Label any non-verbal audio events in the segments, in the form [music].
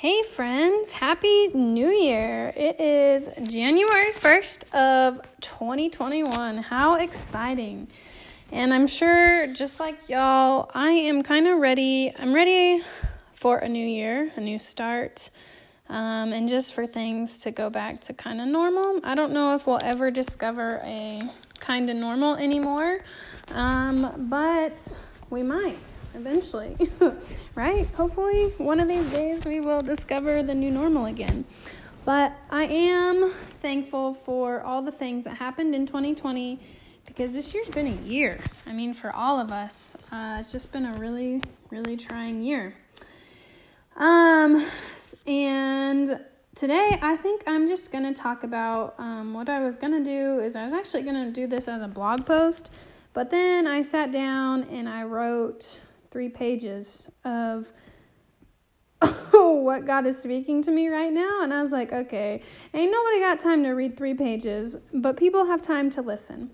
Hey friends, happy new year. It is January 1st of 2021. How exciting. And I'm sure just like y'all, I am kind of ready. I'm ready for a new year, a new start. Um, and just for things to go back to kind of normal. I don't know if we'll ever discover a kind of normal anymore, um, but we might eventually, [laughs] right? Hopefully, one of these days we will discover the new normal again. But I am thankful for all the things that happened in 2020 because this year's been a year. I mean, for all of us, uh, it's just been a really, really trying year. Um, and today I think I'm just to talk about um, what I was to do is I was actually to do this as a blog post, but then I sat down and I wrote three pages of [laughs] what God is speaking to me right now. And I was like, okay, ain't nobody got time to read three pages, but people have time to listen.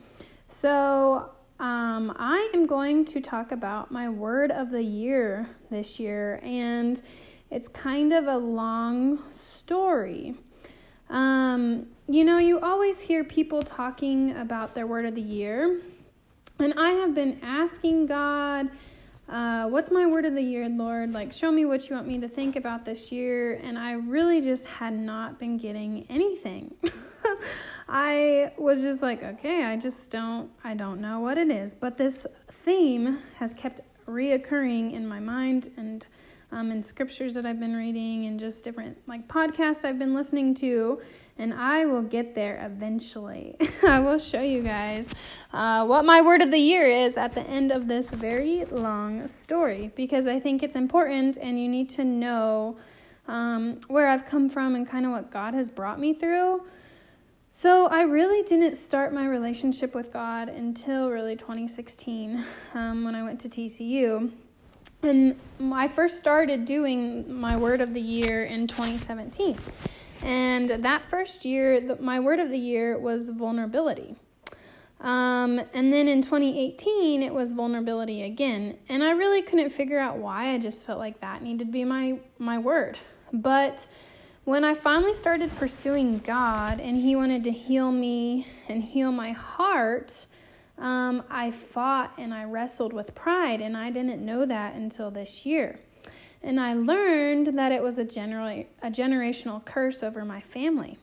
So um, I am going to talk about my word of the year this year, and it's kind of a long story. Um, you know, you always hear people talking about their word of the year, and I have been asking God uh, what's my word of the year, Lord? Like, show me what you want me to think about this year. And I really just had not been getting anything. [laughs] I was just like, okay, I just don't, I don't know what it is. But this theme has kept reoccurring in my mind and um, in scriptures that I've been reading and just different like podcasts I've been listening to and I will get there eventually. [laughs] I will show you guys uh, what my word of the year is at the end of this very long story because I think it's important and you need to know um, where I've come from and kind of what God has brought me through. So, I really didn't start my relationship with God until really 2016 um, when I went to TCU. And I first started doing my word of the year in 2017. And that first year, the, my word of the year was vulnerability. Um, and then in 2018, it was vulnerability again. And I really couldn't figure out why. I just felt like that needed to be my, my word. But when I finally started pursuing God and He wanted to heal me and heal my heart, um, I fought and I wrestled with pride. And I didn't know that until this year. And I learned that it was a, a generational curse over my family.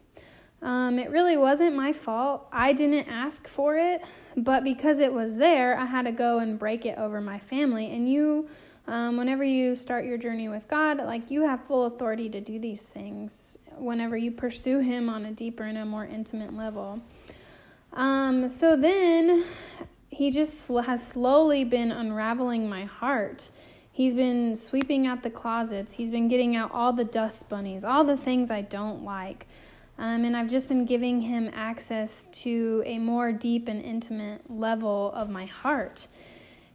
Um, it really wasn't my fault. I didn't ask for it, but because it was there, I had to go and break it over my family. And you, um, whenever you start your journey with God, like you have full authority to do these things whenever you pursue Him on a deeper and a more intimate level. Um, so then He just has slowly been unraveling my heart He's been sweeping out the closets. He's been getting out all the dust bunnies, all the things I don't like. Um, and I've just been giving him access to a more deep and intimate level of my heart.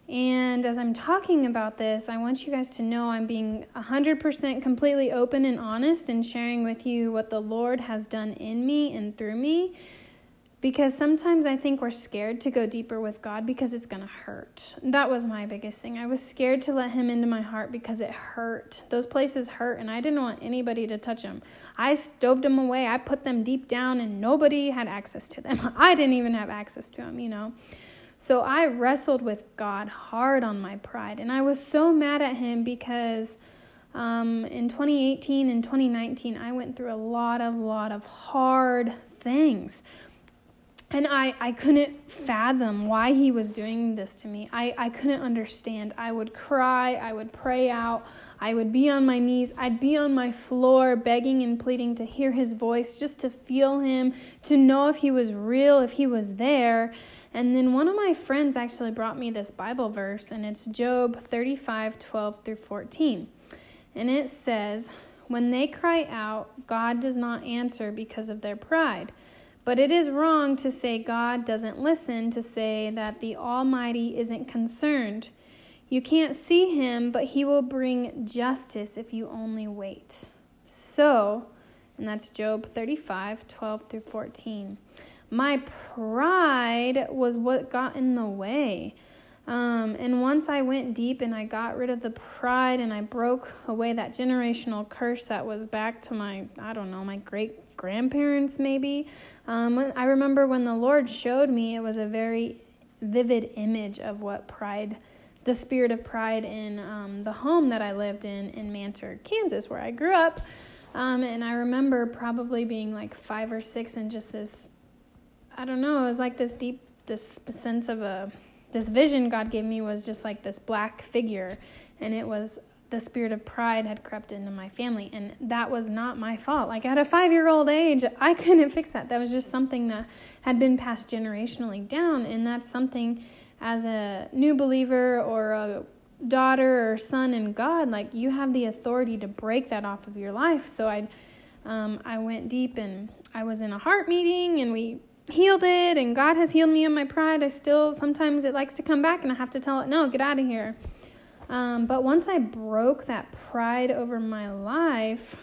And as I'm talking about this, I want you guys to know I'm being 100% completely open and honest and sharing with you what the Lord has done in me and through me because sometimes I think we're scared to go deeper with God because it's going to hurt. That was my biggest thing. I was scared to let Him into my heart because it hurt. Those places hurt, and I didn't want anybody to touch them. I stoved them away, I put them deep down, and nobody had access to them. [laughs] I didn't even have access to them, you know. So I wrestled with God hard on my pride, and I was so mad at Him because. Um, in 2018 and 2019, I went through a lot of, lot of hard things and I, I couldn't fathom why he was doing this to me. I, I couldn't understand. I would cry, I would pray out, I would be on my knees, I'd be on my floor begging and pleading to hear his voice, just to feel him, to know if he was real, if he was there. And then one of my friends actually brought me this Bible verse, and it's Job 35 12 through 14. And it says, When they cry out, God does not answer because of their pride. But it is wrong to say God doesn't listen, to say that the Almighty isn't concerned. You can't see him, but he will bring justice if you only wait. So, and that's Job 35 12 through 14. My pride was what got in the way. Um, and once I went deep and I got rid of the pride and I broke away that generational curse that was back to my, I don't know, my great grandparents maybe. Um, I remember when the Lord showed me, it was a very vivid image of what pride, the spirit of pride in um, the home that I lived in in Manter, Kansas, where I grew up. Um, and I remember probably being like five or six and just this, I don't know, it was like this deep, this sense of a this vision God gave me was just like this black figure, and it was the spirit of pride had crept into my family, and that was not my fault. Like at a five year old age, I [laughs] couldn't fix that. That was just something that had been passed generationally down, and that's something as a new believer or a daughter or son in God, like you have the authority to break that off of your life. So I, um, I went deep and I was in a heart meeting, and we healed it and God has healed me of my pride, I still sometimes it likes to come back and I have to tell it, no, get out of here. Um, but once I broke that pride over my life,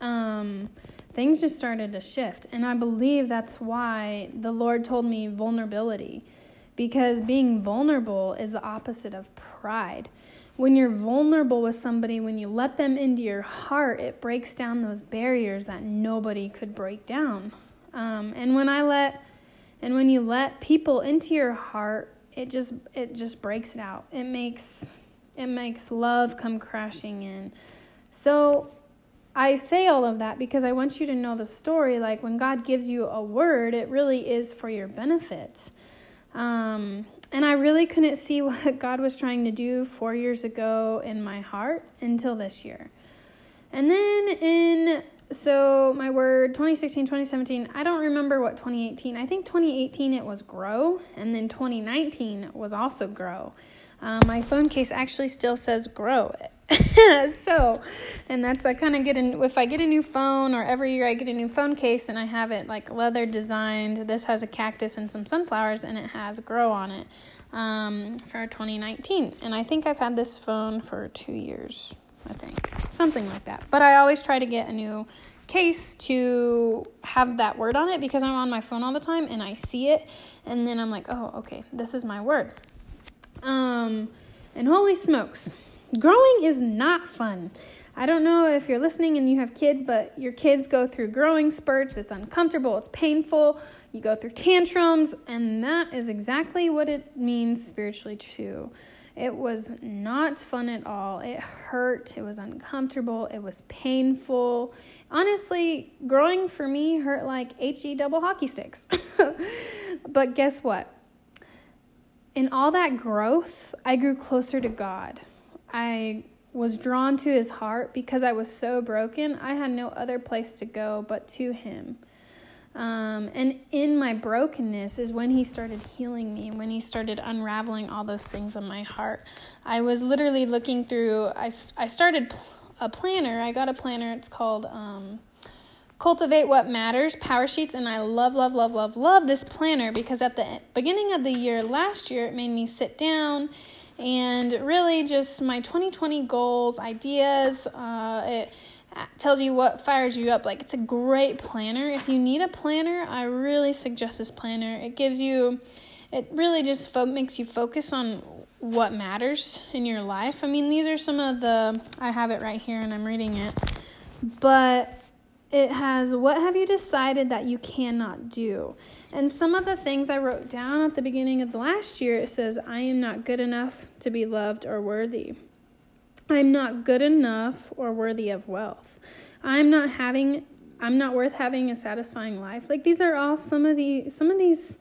um, things just started to shift. And I believe that's why the Lord told me vulnerability, because being vulnerable is the opposite of pride. When you're vulnerable with somebody, when you let them into your heart, it breaks down those barriers that nobody could break down. Um, and when I let, and when you let people into your heart, it just it just breaks it out. It makes it makes love come crashing in. So I say all of that because I want you to know the story. Like when God gives you a word, it really is for your benefit. Um, and I really couldn't see [laughs] what God was trying to do four years ago in my heart until this year. And then in so my word 2016 2017 i don't remember what 2018 i think 2018 it was grow and then 2019 was also grow. Um, my phone case actually still says grow. [laughs] So and that's i kind of get in if i get a new phone or every year i get a new phone case and i have it like leather designed this has a cactus and some sunflowers and it has grow on it um, for 2019 and i think i've had this phone for two years I think. Something like that. But I always try to get a new case to have that word on it because I'm on my phone all the time and I see it and then I'm like, "Oh, okay, this is my word." Um and holy smokes, growing is not fun. I don't know if you're listening and you have kids, but your kids go through growing spurts. It's uncomfortable, it's painful. You go through tantrums, and that is exactly what it means spiritually too. It was not fun at all. It hurt. It was uncomfortable. It was painful. Honestly, growing for me hurt like HE double hockey sticks. [laughs] but guess what? In all that growth, I grew closer to God. I was drawn to his heart because I was so broken. I had no other place to go but to him. Um, and in my brokenness is when he started healing me, when he started unraveling all those things in my heart. I was literally looking through, I, I started a planner. I got a planner. It's called um, Cultivate What Matters Power Sheets. And I love, love, love, love, love this planner because at the beginning of the year last year, it made me sit down and really just my 2020 goals, ideas. Uh, it, tells you what fires you up. Like it's a great planner. If you need a planner, I really suggest this planner. It gives you, it really just fo- makes you focus on what matters in your life. I mean, these are some of the, I have it right here and I'm reading it, but it has what have you decided that you cannot do? And some of the things I wrote down at the beginning of the last year, it says, I am not good enough to be loved or worthy. I'm not good enough or worthy of wealth. I'm not having I'm not worth having a satisfying life. Like these are all some of the some of these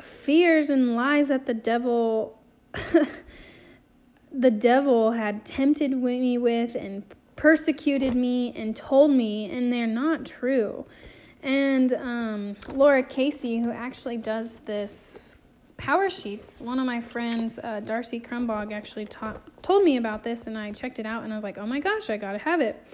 fears and lies that the devil [laughs] the devil had tempted me with and persecuted me and told me and they're not true. And um, Lara Casey, who actually does this Power Sheets, one of my friends, uh, Darcy Crumbog, actually ta- told me about this, and I checked it out, and I was like, oh my gosh, I gotta have it.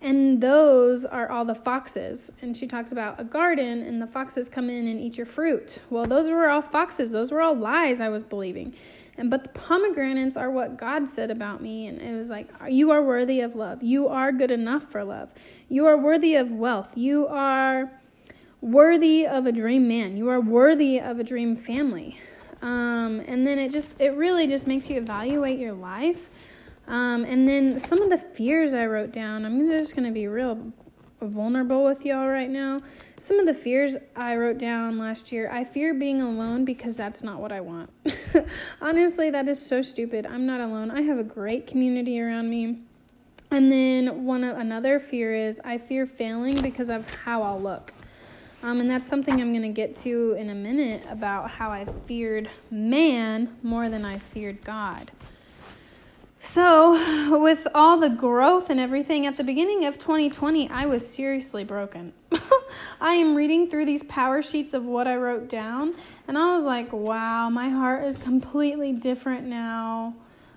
And those are all the foxes. And she talks about a garden, and the foxes come in and eat your fruit. Well, those were all foxes. Those were all lies I was believing. And but the pomegranates are what God said about me, and it was like, you are worthy of love. You are good enough for love. You are worthy of wealth. You are worthy of a dream man. You are worthy of a dream family. Um, and then it just, it really just makes you evaluate your life. Um, and then some of the fears I wrote down, I'm just going to be real vulnerable with y'all right now. Some of the fears I wrote down last year I fear being alone because that's not what I want. [laughs] Honestly, that is so stupid. I'm not alone. I have a great community around me. And then one of another fear is I fear failing because of how I'll look. Um, and that's something I'm going to get to in a minute about how I feared man more than I feared God. So, with all the growth and everything at the beginning of 2020, I was seriously broken. [laughs] I am reading through these power sheets of what I wrote down, and I was like, wow, my heart is completely different now.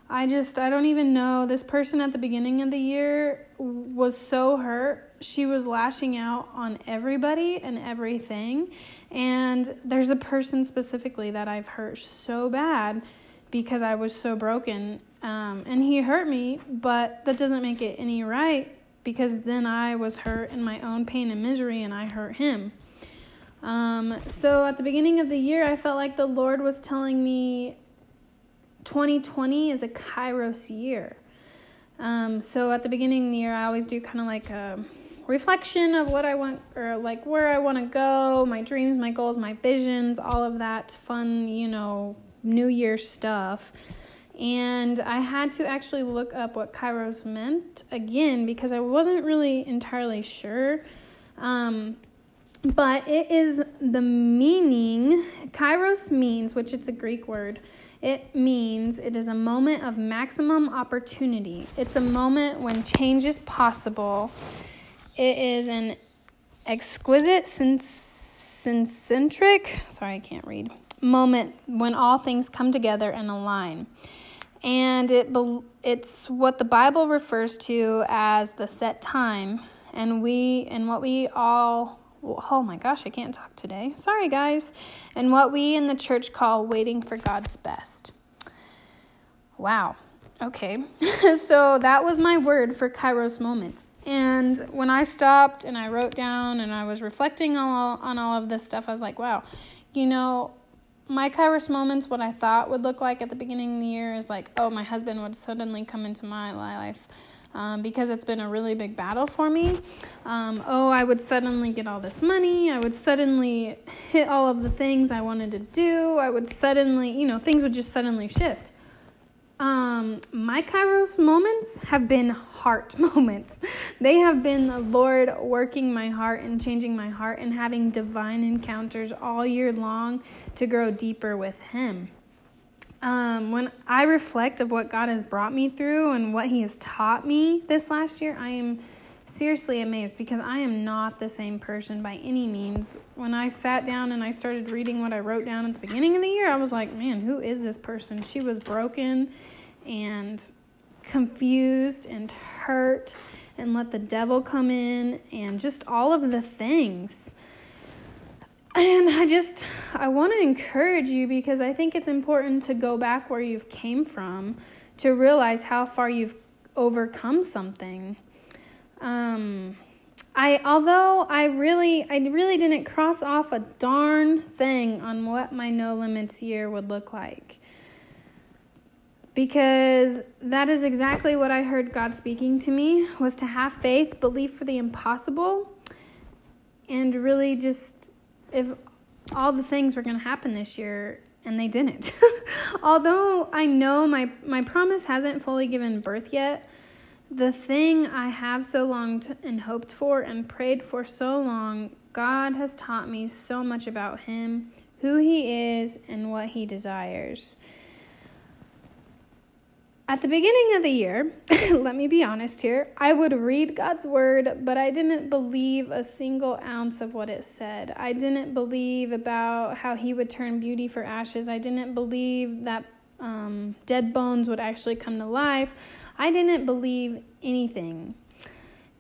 I just, I don't even know. This person at the beginning of the year was so hurt. She was lashing out on everybody and everything. And there's a person specifically that I've hurt so bad because I was so broken um, and he hurt me, but that doesn't make it any right because then I was hurt in my own pain and misery and I hurt him. Um, so at the beginning of the year, I felt like the Lord was telling me 2020 is a Kairos year. Um, so at the beginning of the year, I always do kind of like a reflection of what I want or like where I want to go, my dreams, my goals, my visions, all of that fun, you know, New Year stuff. And I had to actually look up what Kairos meant again because I wasn't really entirely sure. Um, but it is the meaning, Kairos means, which it's a Greek word, it means it is a moment of maximum opportunity. It's a moment when change is possible. It is an exquisite, centric, sorry, I can't read, moment when all things come together and align and it it's what the Bible refers to as the set time, and we and what we all oh my gosh, I can't talk today. Sorry guys. And what we in the church call waiting for God's best. Wow. Okay. [laughs] so that was my word for Kairos moments. And when I stopped and I wrote down and I was reflecting on all, on all of this stuff, I was like, wow, you know, my Kairos moments, what I thought would look like at the beginning of the year is like, oh, my husband would suddenly come into my life. Um, because it's been a really big battle for me. Um, oh, I would suddenly get all this money. I would suddenly hit all of the things I wanted to do. I would suddenly, you know, things would just suddenly shift. Um, my Kairos moments have been heart [laughs] moments. They have been the Lord working my heart and changing my heart and having divine encounters all year long to grow deeper with Him. Um, when I reflect of what God has brought me through and what He has taught me this last year, I am seriously amazed because I am not the same person by any means. When I sat down and I started reading what I wrote down at the beginning of the year, I was like, man, who is this person? She was broken and confused and hurt and let the devil come in and just all of the things. And I just I want to encourage you because I think it's important to go back where you've came from to realize how far you've overcome something. Um I although I really I really didn't cross off a darn thing on what my no limits year would look like because that is exactly what I heard God speaking to me was to have faith, believe for the impossible, and really just if all the things were going to happen this year and they didn't. [laughs] Although I know my my promise hasn't fully given birth yet, the thing I have so longed and hoped for and prayed for so long, God has taught me so much about him, who he is, and what he desires. At the beginning of the year, [laughs] let me be honest here, I would read God's word, but I didn't believe a single ounce of what it said. I didn't believe about how He would turn beauty for ashes. I didn't believe that um, dead bones would actually come to life. I didn't believe anything.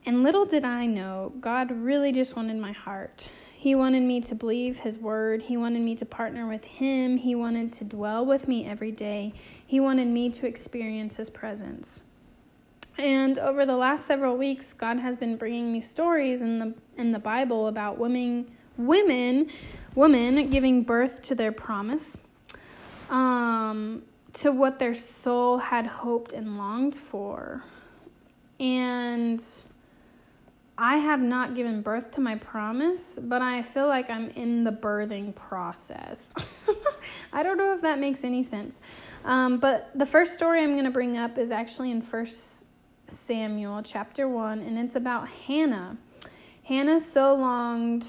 And little did I know, God really just wanted my heart. He wanted me to believe His word. He wanted me to partner with Him. He wanted to dwell with me every day. He wanted me to experience His presence. And over the last several weeks, God has been bringing me stories in the in the Bible about women, women, women giving birth to their promise. um, to what their soul had hoped and longed for. And I have not given birth to my promise, but I feel like I'm in the birthing process. [laughs] I don't know if that makes any sense. Um, but the first story I'm going to bring up is actually in First Samuel chapter 1, and it's about Hannah. Hannah so longed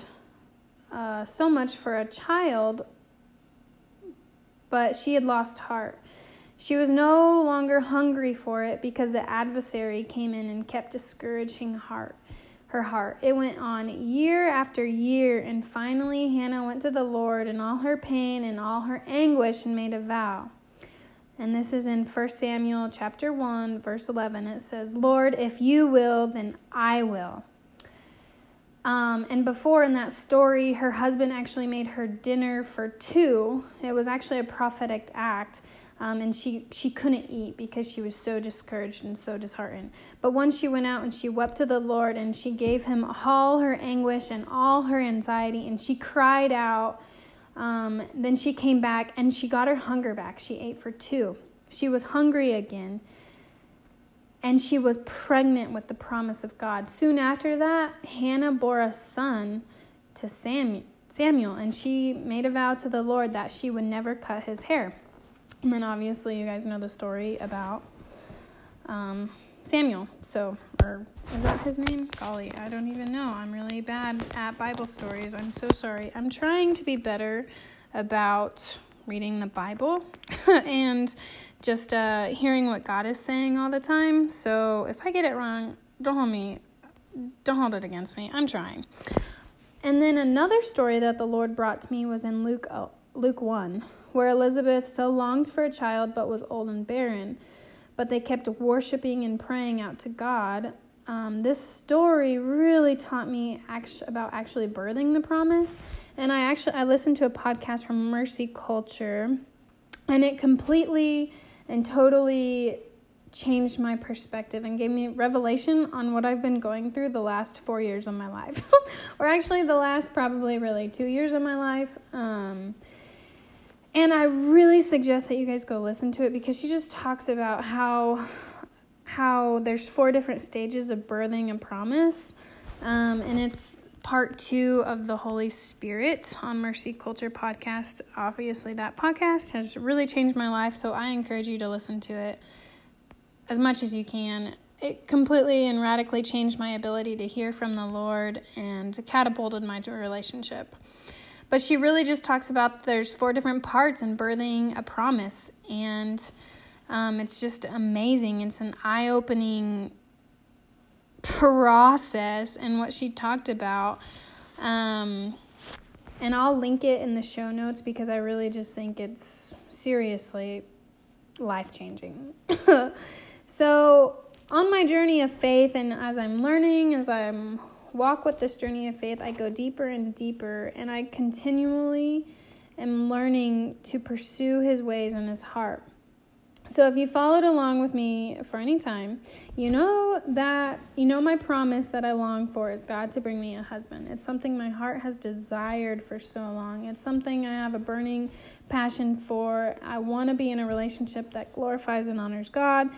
uh, so much for a child, but she had lost heart. She was no longer hungry for it because the adversary came in and kept discouraging heart, her heart. It went on year after year, and finally Hannah went to the Lord in all her pain and all her anguish and made a vow. And this is in 1 Samuel chapter 1 verse 11. It says, "Lord, if you will, then I will." Um, and before in that story, her husband actually made her dinner for two. It was actually a prophetic act. Um, and she, she couldn't eat because she was so discouraged and so disheartened. But once she went out and she wept to the Lord and she gave him all her anguish and all her anxiety, and she cried out. Um, then she came back and she got her hunger back. She ate for two. She was hungry again and she was pregnant with the promise of God. Soon after that, Hannah bore a son to Samuel, Samuel, and she made a vow to the Lord that she would never cut his hair. And then obviously, you guys know the story about um, Samuel. So, or is that his name? Golly, I don't even know. I'm really bad at Bible stories. I'm so sorry. I'm trying to be better about reading the Bible [laughs] and just uh, hearing what God is saying all the time. So if I get it wrong, don't hold me, don't hold it against me. I'm trying. And then another story that the Lord brought to me was in Luke uh, Luke 1, where Elizabeth so longed for a child but was old and barren, but they kept worshiping and praying out to God. Um, this story really taught me actually, about actually birthing the promise, and I actually I listened to a podcast from Mercy Culture, and it completely and totally changed my perspective and gave me revelation on what I've been going through the last four years of my life, [laughs] or actually the last probably really two years of my life. Um, and I really suggest that you guys go listen to it because she just talks about how how there's four different stages of birthing a promise, um, and it's part two of the Holy Spirit on Mercy Culture podcast. Obviously, that podcast has really changed my life, so I encourage you to listen to it as much as you can. It completely and radically changed my ability to hear from the Lord and catapulted my relationship. But she really just talks about there's four different parts in birthing a promise, and um, it's just amazing. It's an eye opening process and what she talked about. Um, and I'll link it in the show notes because I really just think it's seriously life changing. [laughs] so, on my journey of faith, and as I'm learning, as I'm walk with this journey of faith, I go deeper and deeper, and I continually am learning to pursue His ways and His heart. So if you followed along with me for any time, you know that you know my promise that I long for is God to bring me a husband. It's something my heart has desired for so long. It's something I have a burning passion for. I want to be in a relationship that glorifies and honors God.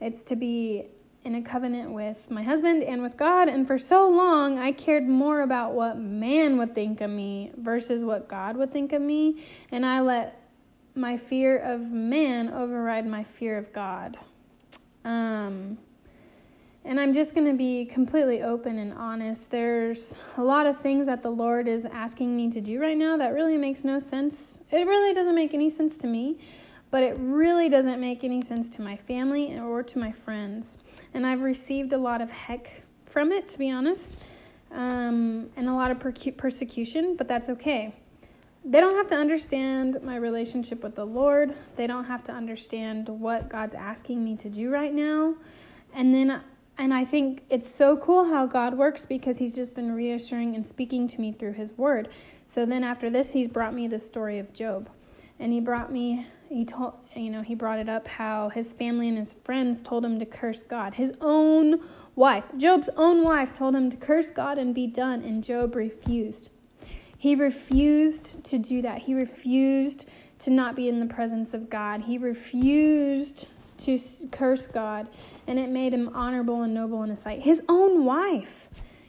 It's to be in a covenant with my husband and with God. And for so long, I cared more about what man would think of me versus what God would think of me. And I let my fear of man override my fear of God. Um, and I'm just going to be completely open and honest. There's a lot of things that the Lord is asking me to do right now that really makes no sense. It really doesn't make any sense to me, but it really doesn't make any sense to my family or to my friends. And I've received a lot of heck from it, to be honest, um, and a lot of persecution, but that's okay they don't have to understand my relationship with the Lord. They don't have to understand what God's asking me to do right now. And then and I think it's so cool how God works because he's just been reassuring and speaking to me through his word. So then after this he's brought me the story of Job. And he brought me he told you know, he brought it up how his family and his friends told him to curse God. His own wife, Job's own wife told him to curse God and be done and Job refused. He refused to do that. He refused to not be in the presence of God. He refused to curse God, and it made him honorable and noble in his sight. His own wife.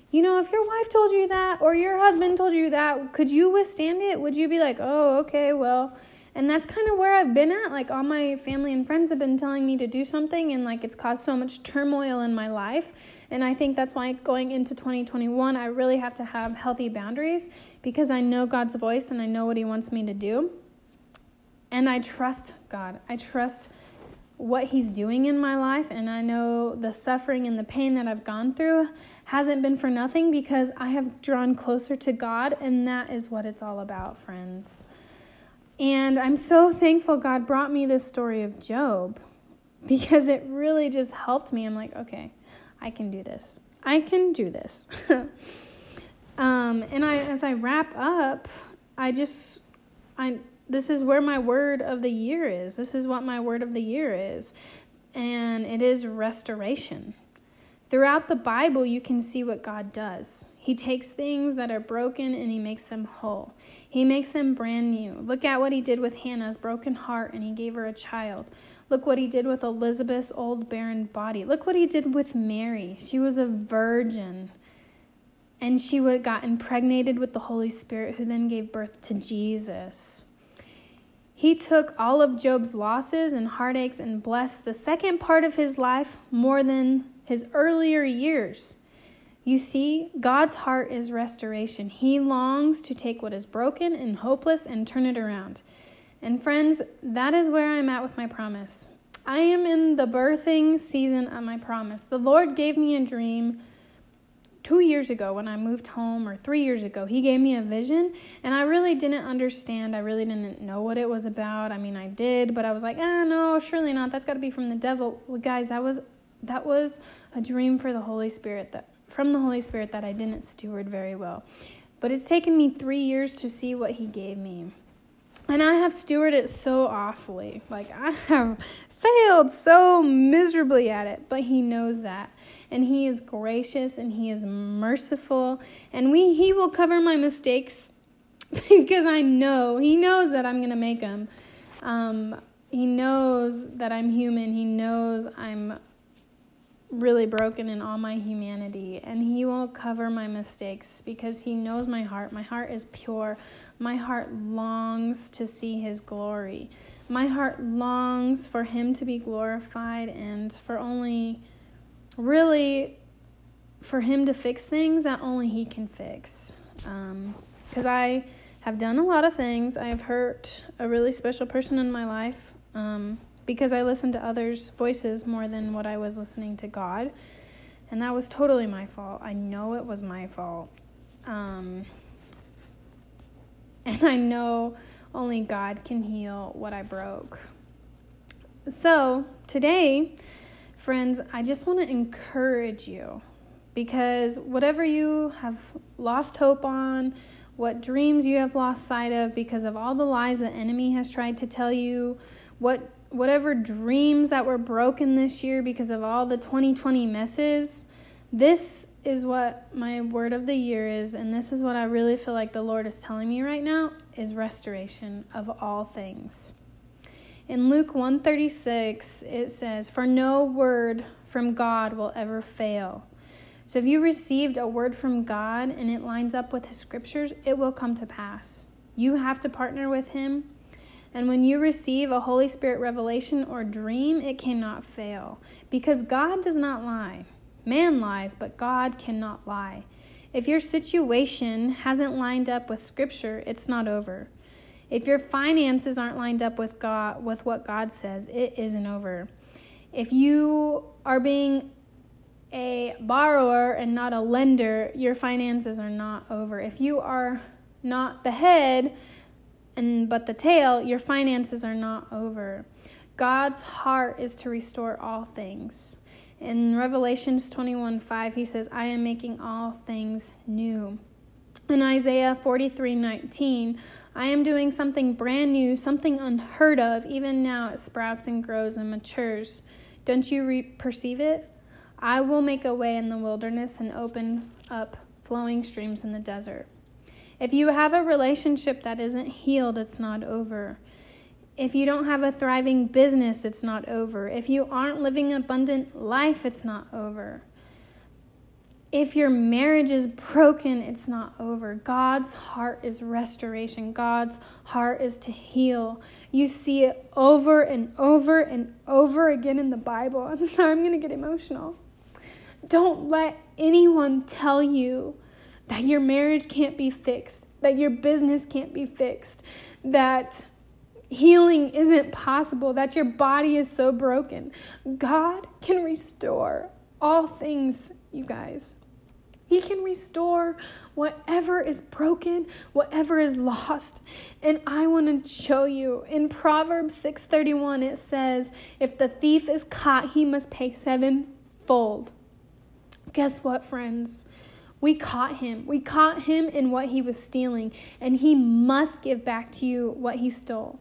You know, if your wife told you that or your husband told you that, could you withstand it? Would you be like, oh, okay, well, and that's kind of where I've been at. Like, all my family and friends have been telling me to do something, and like, it's caused so much turmoil in my life. And I think that's why going into 2021, I really have to have healthy boundaries because I know God's voice and I know what He wants me to do. And I trust God. I trust what He's doing in my life, and I know the suffering and the pain that I've gone through hasn't been for nothing because I have drawn closer to God, and that is what it's all about, friends. And I'm so thankful God brought me this story of Job because it really just helped me. I'm like, okay, I can do this. I can do this. [laughs] um, and I, as I wrap up, I just, I, this is where my word of the year is. This is what my word of the year is. And it is restoration. Throughout the Bible, you can see what God does. He takes things that are broken and he makes them whole. He makes them brand new. Look at what he did with Hannah's broken heart and he gave her a child. Look what he did with Elizabeth's old barren body. Look what he did with Mary. She was a virgin and she got impregnated with the Holy Spirit, who then gave birth to Jesus. He took all of Job's losses and heartaches and blessed the second part of his life more than his earlier years. You see, God's heart is restoration. He longs to take what is broken and hopeless and turn it around. And friends, that is where I'm at with my promise. I am in the birthing season of my promise. The Lord gave me a dream two years ago when I moved home, or three years ago. He gave me a vision, and I really didn't understand. I really didn't know what it was about. I mean, I did, but I was like, eh, no, surely not. That's got to be from the devil. Well, guys, that was that was a dream for the Holy Spirit that from the Holy Spirit that I didn't steward very well. But it's taken me three years to see what He gave me. And I have stewarded it so awfully. Like, I have failed so miserably at it, but He knows that. And He is gracious and He is merciful. And we, He will cover my mistakes [laughs] because I know, He knows that I'm going to make them. Um, he knows that I'm human. He knows I'm really broken in all my humanity, and He will cover my mistakes because He knows my heart. My heart is pure. My heart longs to see His glory. My heart longs for Him to be glorified and for only, really, for Him to fix things that only He can fix. Because um, I have done a lot of things. I have hurt a really special person in my life. Um, because I listened to others' voices more than what I was listening to God. And that was totally my fault. I know it was my fault. Um, [laughs] and I know only God can heal what I broke. So, today, friends, I just want to encourage you because whatever you have lost hope on, what dreams you have lost sight of because of all the lies the enemy has tried to tell you, what whatever dreams that were broken this year because of all the 2020 messes, this is what my word of the year is and this is what I really feel like the Lord is telling me right now is restoration of all things. In Luke 136 it says, "For no word from God will ever fail." So if you received a word from God and it lines up with his scriptures, it will come to pass. You have to partner with him and when you receive a Holy Spirit revelation or dream, it cannot fail because God does not lie. Man lies, but God cannot lie. If your situation hasn't lined up with scripture, it's not over. If your finances aren't lined up with God with what God says, it isn't over. If you are being a borrower and not a lender, your finances are not over. If you are not the head and but the tail, your finances are not over. God's heart is to restore all things. In Revelations 21 5, he says, I am making all things new. In Isaiah 43 19, I am doing something brand new, something unheard of. Even now it sprouts and grows and matures. Don't you re- perceive it? I will make a way in the wilderness and open up flowing streams in the desert. If you have a relationship that isn't healed, it's not over. If you don't have a thriving business, it's not over. If you aren't living an abundant life, it's not over. If your marriage is broken, it's not over. God's heart is restoration. God's heart is to heal. You see it over and over and over again in the Bible. [laughs] I'm sorry, I'm going to get emotional. Don't let anyone tell you that your marriage can't be fixed, that your business can't be fixed, that healing isn't possible, that your body is so broken. God can restore all things, you guys. He can restore whatever is broken, whatever is lost. And I want to show you in Proverbs 6:31 it says, "If the thief is caught, he must pay sevenfold." Guess what, friends? We caught him. We caught him in what he was stealing, and he must give back to you what he stole.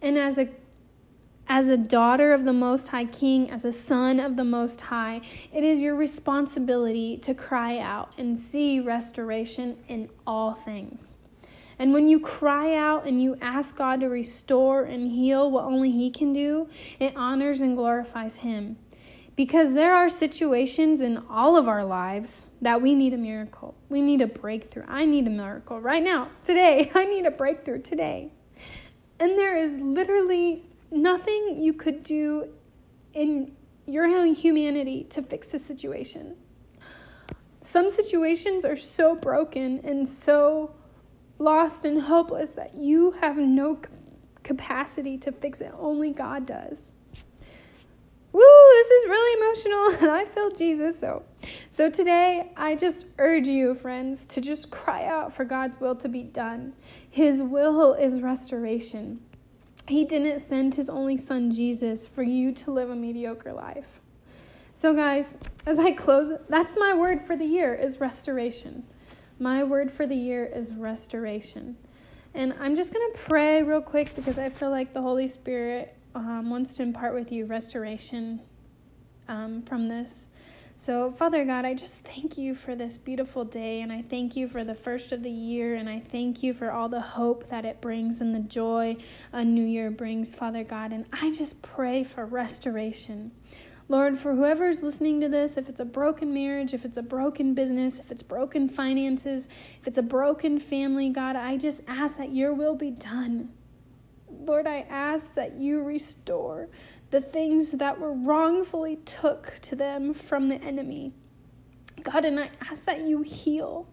And as a as a daughter of the Most High King, as a son of the Most High, it is your responsibility to cry out and see restoration in all things. And when you cry out and you ask God to restore and heal what only He can do, it honors and glorifies Him. Because there are situations in all of our lives that we need a miracle. We need a breakthrough. I need a miracle right now, today. [laughs] I need a breakthrough today. And there is literally nothing you could do in your own humanity to fix the situation. Some situations are so broken and so lost and hopeless that you have no capacity to fix it. Only God does. Woo, this is really emotional [laughs] and I feel Jesus so. So today I just urge you friends to just cry out for God's will to be done. His will is restoration. He didn't send his only son Jesus for you to live a mediocre life. So guys, as I close, that's my word for the year is restoration. My word for the year is restoration. And I'm just going to pray real quick because I feel like the Holy Spirit um, wants to impart with you restoration um, from this. So, Father God, I just thank you for this beautiful day, and I thank you for the first of the year, and I thank you for all the hope that it brings and the joy a new year brings, Father God. And I just pray for restoration. Lord, for whoever's listening to this, if it's a broken marriage, if it's a broken business, if it's broken finances, if it's a broken family, God, I just ask that your will be done. Lord, I ask that you restore the things that were wrongfully took to them from the enemy. God, and I ask that you heal.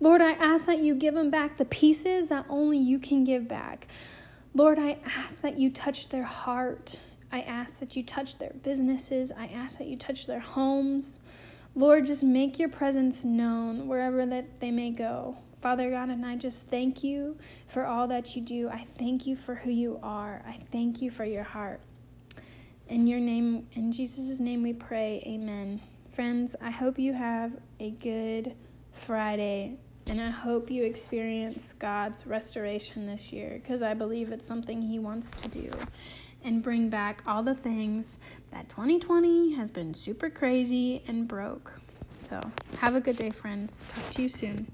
Lord, I ask that you give them back the pieces that only you can give back. Lord, I ask that you touch their heart. I ask that you touch their businesses. I ask that you touch their homes. Lord, just make your presence known wherever that they may go. Father God, and I just thank you for all that you do. I thank you for who you are. I thank you for your heart. In your name, in Jesus' name we pray, amen. Friends, I hope you have a good Friday and I hope you experience God's restoration this year because I believe it's something He wants to do and bring back all the things that 2020 has been super crazy and broke. So, have a good day, friends. Talk to you soon.